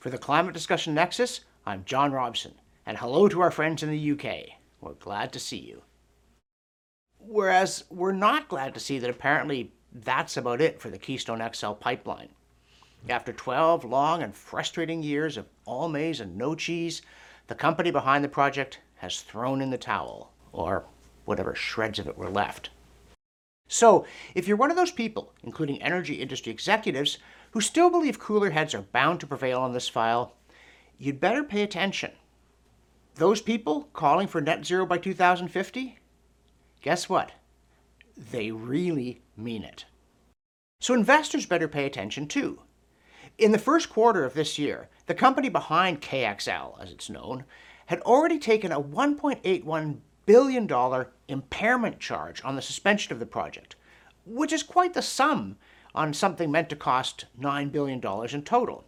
For the Climate Discussion Nexus, I'm John Robson, and hello to our friends in the UK. We're glad to see you. Whereas we're not glad to see that apparently that's about it for the Keystone XL pipeline. After 12 long and frustrating years of all maize and no cheese, the company behind the project has thrown in the towel, or whatever shreds of it were left. So, if you're one of those people, including energy industry executives, who still believe cooler heads are bound to prevail on this file, you'd better pay attention. Those people calling for net zero by 2050? Guess what? They really mean it. So investors better pay attention too. In the first quarter of this year, the company behind KXL, as it's known, had already taken a $1.81 billion impairment charge on the suspension of the project, which is quite the sum on something meant to cost $9 billion in total.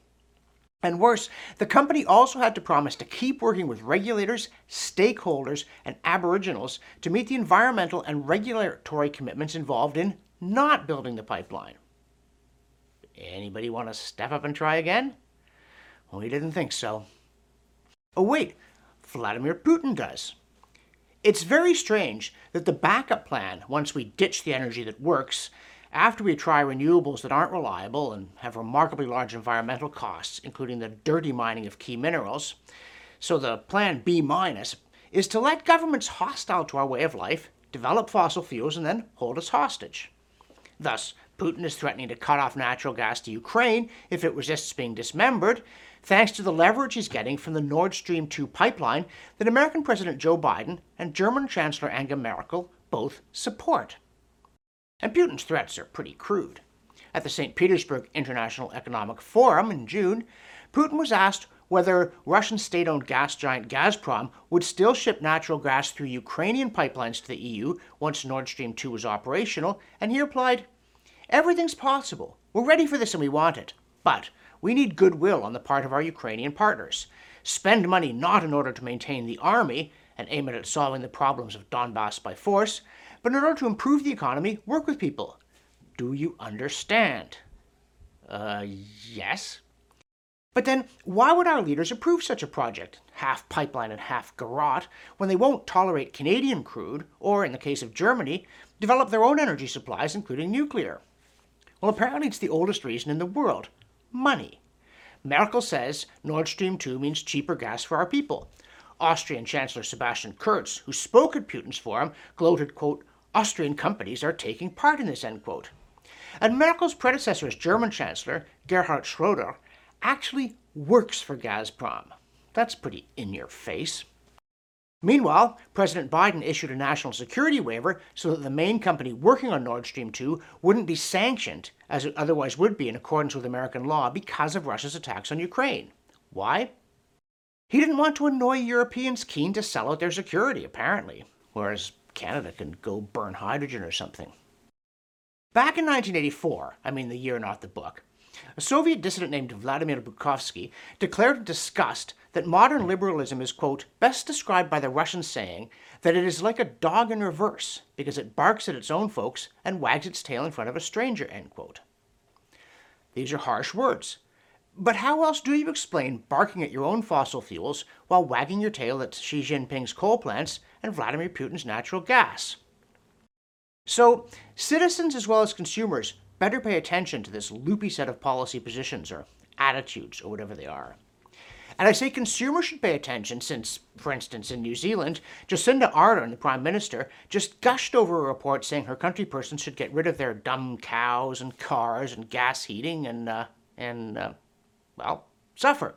And worse, the company also had to promise to keep working with regulators, stakeholders, and Aboriginals to meet the environmental and regulatory commitments involved in not building the pipeline. Anybody want to step up and try again? We didn't think so. Oh, wait, Vladimir Putin does. It's very strange that the backup plan, once we ditch the energy that works, after we try renewables that aren't reliable and have remarkably large environmental costs, including the dirty mining of key minerals, so the plan B minus is to let governments hostile to our way of life develop fossil fuels and then hold us hostage. Thus, Putin is threatening to cut off natural gas to Ukraine if it resists being dismembered, thanks to the leverage he's getting from the Nord Stream 2 pipeline that American President Joe Biden and German Chancellor Angela Merkel both support. And Putin's threats are pretty crude. At the St. Petersburg International Economic Forum in June, Putin was asked whether Russian state owned gas giant Gazprom would still ship natural gas through Ukrainian pipelines to the EU once Nord Stream 2 was operational, and he replied, Everything's possible. We're ready for this and we want it. But we need goodwill on the part of our Ukrainian partners. Spend money not in order to maintain the army and aim it at solving the problems of Donbass by force, but in order to improve the economy, work with people. Do you understand? Uh, yes. But then, why would our leaders approve such a project, half pipeline and half garrote, when they won't tolerate Canadian crude, or, in the case of Germany, develop their own energy supplies, including nuclear? Well, apparently it's the oldest reason in the world money. Merkel says Nord Stream 2 means cheaper gas for our people. Austrian Chancellor Sebastian Kurz, who spoke at Putin's forum, gloated, quote, Austrian companies are taking part in this, end quote. And Merkel's predecessor as German Chancellor, Gerhard Schroeder, actually works for Gazprom. That's pretty in your face. Meanwhile, President Biden issued a national security waiver so that the main company working on Nord Stream 2 wouldn't be sanctioned, as it otherwise would be in accordance with American law because of Russia's attacks on Ukraine. Why? He didn't want to annoy Europeans keen to sell out their security, apparently, whereas Canada can go burn hydrogen or something. Back in 1984, I mean the year, not the book, a Soviet dissident named Vladimir Bukovsky declared in disgust that modern liberalism is, quote, best described by the Russian saying that it is like a dog in reverse because it barks at its own folks and wags its tail in front of a stranger, end quote. These are harsh words. But how else do you explain barking at your own fossil fuels while wagging your tail at Xi Jinping's coal plants and Vladimir Putin's natural gas? So, citizens as well as consumers better pay attention to this loopy set of policy positions or attitudes or whatever they are. And I say consumers should pay attention since, for instance, in New Zealand, Jacinda Ardern, the Prime Minister, just gushed over a report saying her country persons should get rid of their dumb cows and cars and gas heating and, uh, and uh, well, suffer.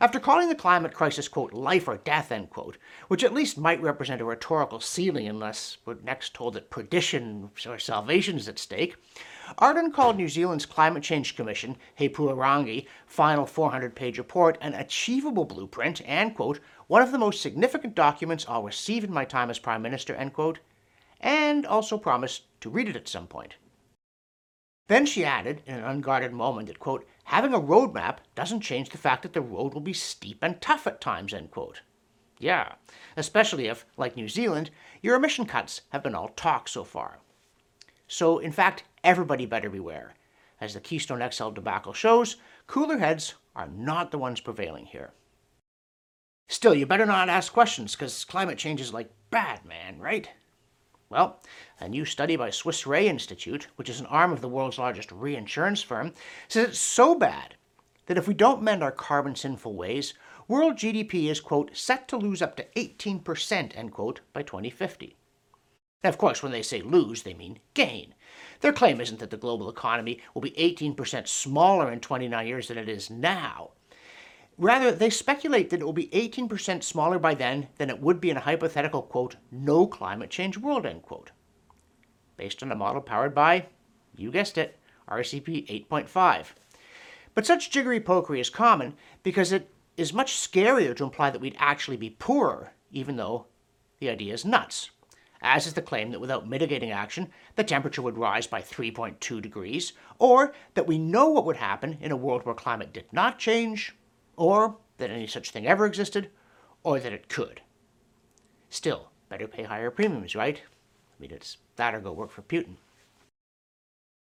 After calling the climate crisis, quote, life or death, end quote, which at least might represent a rhetorical ceiling unless we're next told that perdition or salvation is at stake, Ardern called New Zealand's Climate Change Commission, He Pou a Rangi, final 400 page report an achievable blueprint and, quote, one of the most significant documents I'll receive in my time as Prime Minister, end quote, and also promised to read it at some point. Then she added, in an unguarded moment, that, quote, having a roadmap doesn't change the fact that the road will be steep and tough at times, end quote. Yeah, especially if, like New Zealand, your emission cuts have been all talk so far. So, in fact, everybody better beware. As the Keystone XL debacle shows, cooler heads are not the ones prevailing here. Still, you better not ask questions, because climate change is like bad, man, right? Well, a new study by Swiss Re Institute, which is an arm of the world's largest reinsurance firm, says it's so bad that if we don't mend our carbon sinful ways, world GDP is, quote, set to lose up to 18%, end quote, by 2050. Now, of course, when they say lose, they mean gain. Their claim isn't that the global economy will be 18% smaller in 29 years than it is now. Rather, they speculate that it will be 18% smaller by then than it would be in a hypothetical, quote, no climate change world, end quote. Based on a model powered by, you guessed it, RCP 8.5. But such jiggery pokery is common because it is much scarier to imply that we'd actually be poorer, even though the idea is nuts. As is the claim that without mitigating action, the temperature would rise by 3.2 degrees, or that we know what would happen in a world where climate did not change, or that any such thing ever existed, or that it could. Still, better pay higher premiums, right? I mean, it's that or go work for Putin.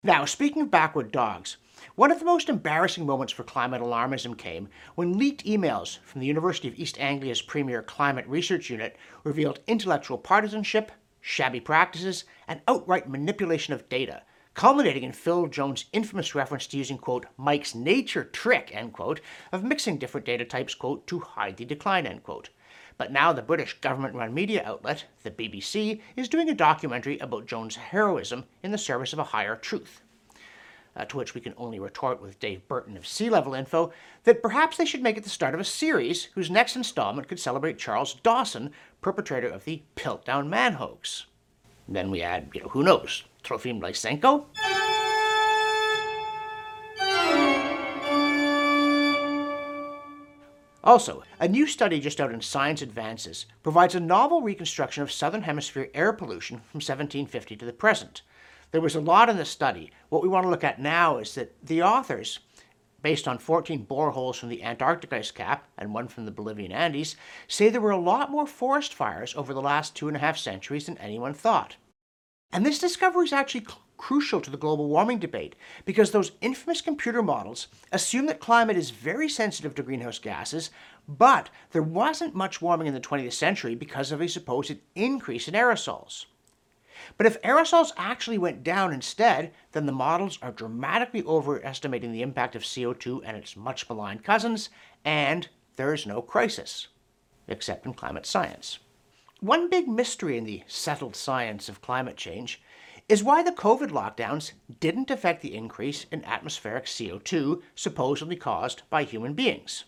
Now, speaking of backward dogs, one of the most embarrassing moments for climate alarmism came when leaked emails from the University of East Anglia's premier climate research unit revealed intellectual partisanship, shabby practices, and outright manipulation of data, culminating in Phil Jones' infamous reference to using, quote, Mike's nature trick, end quote, of mixing different data types, quote, to hide the decline, end quote. But now the British government run media outlet, the BBC, is doing a documentary about Jones' heroism in the service of a higher truth. Uh, to which we can only retort with Dave Burton of Sea Level Info that perhaps they should make it the start of a series whose next installment could celebrate Charles Dawson, perpetrator of the Piltdown Man hoax. then we add, you know, who knows, Trofim Lysenko? Also, a new study just out in Science Advances provides a novel reconstruction of Southern Hemisphere air pollution from 1750 to the present. There was a lot in the study. What we want to look at now is that the authors, based on 14 boreholes from the Antarctic ice cap and one from the Bolivian Andes, say there were a lot more forest fires over the last two and a half centuries than anyone thought. And this discovery is actually crucial to the global warming debate because those infamous computer models assume that climate is very sensitive to greenhouse gases, but there wasn't much warming in the 20th century because of a supposed increase in aerosols. But if aerosols actually went down instead, then the models are dramatically overestimating the impact of CO2 and its much maligned cousins, and there is no crisis, except in climate science. One big mystery in the settled science of climate change is why the COVID lockdowns didn't affect the increase in atmospheric CO2 supposedly caused by human beings.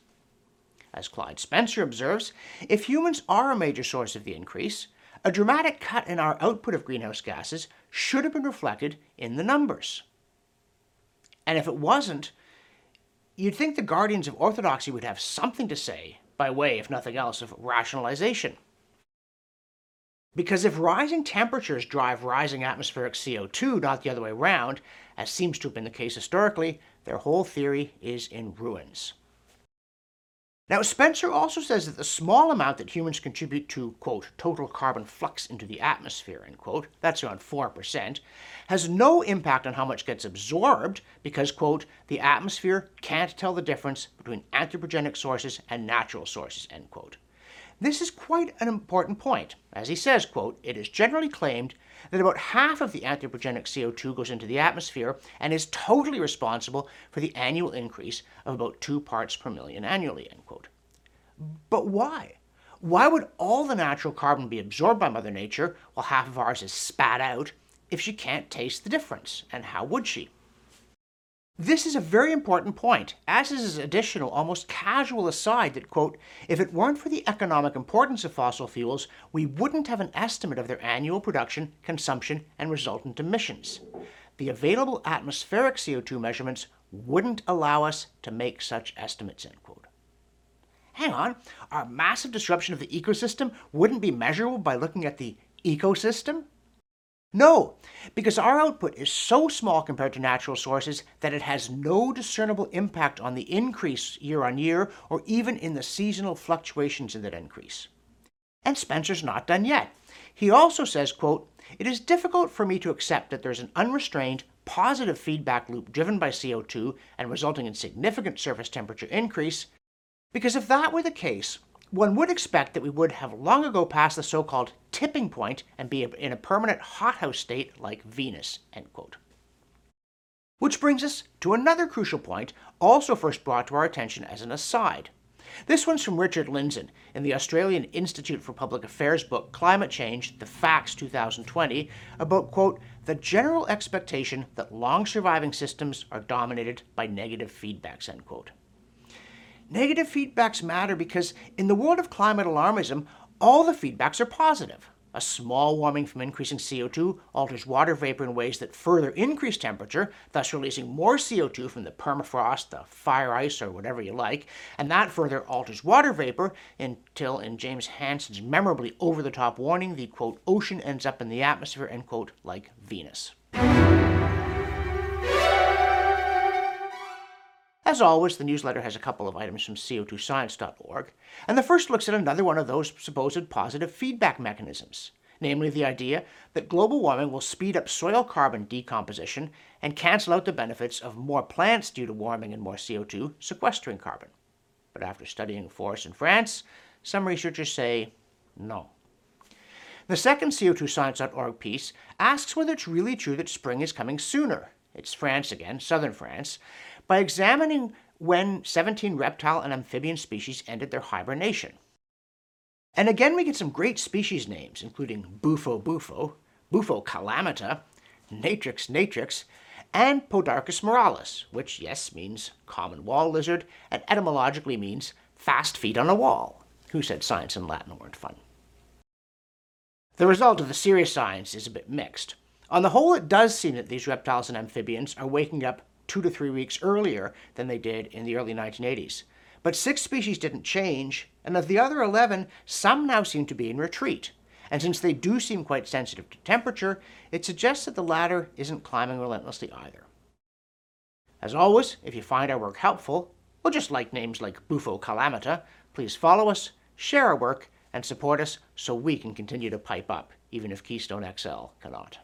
As Clyde Spencer observes, if humans are a major source of the increase, a dramatic cut in our output of greenhouse gases should have been reflected in the numbers. And if it wasn't, you'd think the guardians of orthodoxy would have something to say by way, if nothing else, of rationalization. Because if rising temperatures drive rising atmospheric CO2, not the other way around, as seems to have been the case historically, their whole theory is in ruins. Now, Spencer also says that the small amount that humans contribute to, quote, total carbon flux into the atmosphere, end quote, that's around 4%, has no impact on how much gets absorbed because, quote, the atmosphere can't tell the difference between anthropogenic sources and natural sources, end quote. This is quite an important point. As he says, quote, it is generally claimed that about half of the anthropogenic CO2 goes into the atmosphere and is totally responsible for the annual increase of about two parts per million annually, end quote. But why? Why would all the natural carbon be absorbed by Mother Nature while half of ours is spat out if she can't taste the difference? And how would she? This is a very important point, as is his additional, almost casual aside that, quote, if it weren't for the economic importance of fossil fuels, we wouldn't have an estimate of their annual production, consumption, and resultant emissions. The available atmospheric CO2 measurements wouldn't allow us to make such estimates, end quote. Hang on, our massive disruption of the ecosystem wouldn't be measurable by looking at the ecosystem? No, because our output is so small compared to natural sources that it has no discernible impact on the increase year on year or even in the seasonal fluctuations in that increase. And Spencer's not done yet. He also says, quote, it is difficult for me to accept that there's an unrestrained, positive feedback loop driven by CO2 and resulting in significant surface temperature increase, because if that were the case, one would expect that we would have long ago passed the so called tipping point and be in a permanent hothouse state like Venus. Which brings us to another crucial point, also first brought to our attention as an aside. This one's from Richard Lindzen in the Australian Institute for Public Affairs book Climate Change The Facts 2020 about, quote, the general expectation that long surviving systems are dominated by negative feedbacks, end quote. Negative feedbacks matter because in the world of climate alarmism, all the feedbacks are positive. A small warming from increasing CO2 alters water vapor in ways that further increase temperature, thus releasing more CO2 from the permafrost, the fire ice, or whatever you like, and that further alters water vapor until, in James Hansen's memorably over the top warning, the quote, ocean ends up in the atmosphere, end quote, like Venus. As always, the newsletter has a couple of items from CO2science.org, and the first looks at another one of those supposed positive feedback mechanisms, namely the idea that global warming will speed up soil carbon decomposition and cancel out the benefits of more plants due to warming and more CO2 sequestering carbon. But after studying forests in France, some researchers say no. The second CO2science.org piece asks whether it's really true that spring is coming sooner. It's France again, southern France, by examining when 17 reptile and amphibian species ended their hibernation. And again, we get some great species names, including Bufo bufo, Bufo calamita, Natrix natrix, and Podarcis muralis, which, yes, means common wall lizard and etymologically means fast feet on a wall. Who said science and Latin weren't fun? The result of the serious science is a bit mixed. On the whole, it does seem that these reptiles and amphibians are waking up two to three weeks earlier than they did in the early 1980s. But six species didn't change, and of the other 11, some now seem to be in retreat. And since they do seem quite sensitive to temperature, it suggests that the latter isn't climbing relentlessly either. As always, if you find our work helpful, or just like names like Bufo Calamita, please follow us, share our work, and support us so we can continue to pipe up, even if Keystone XL cannot.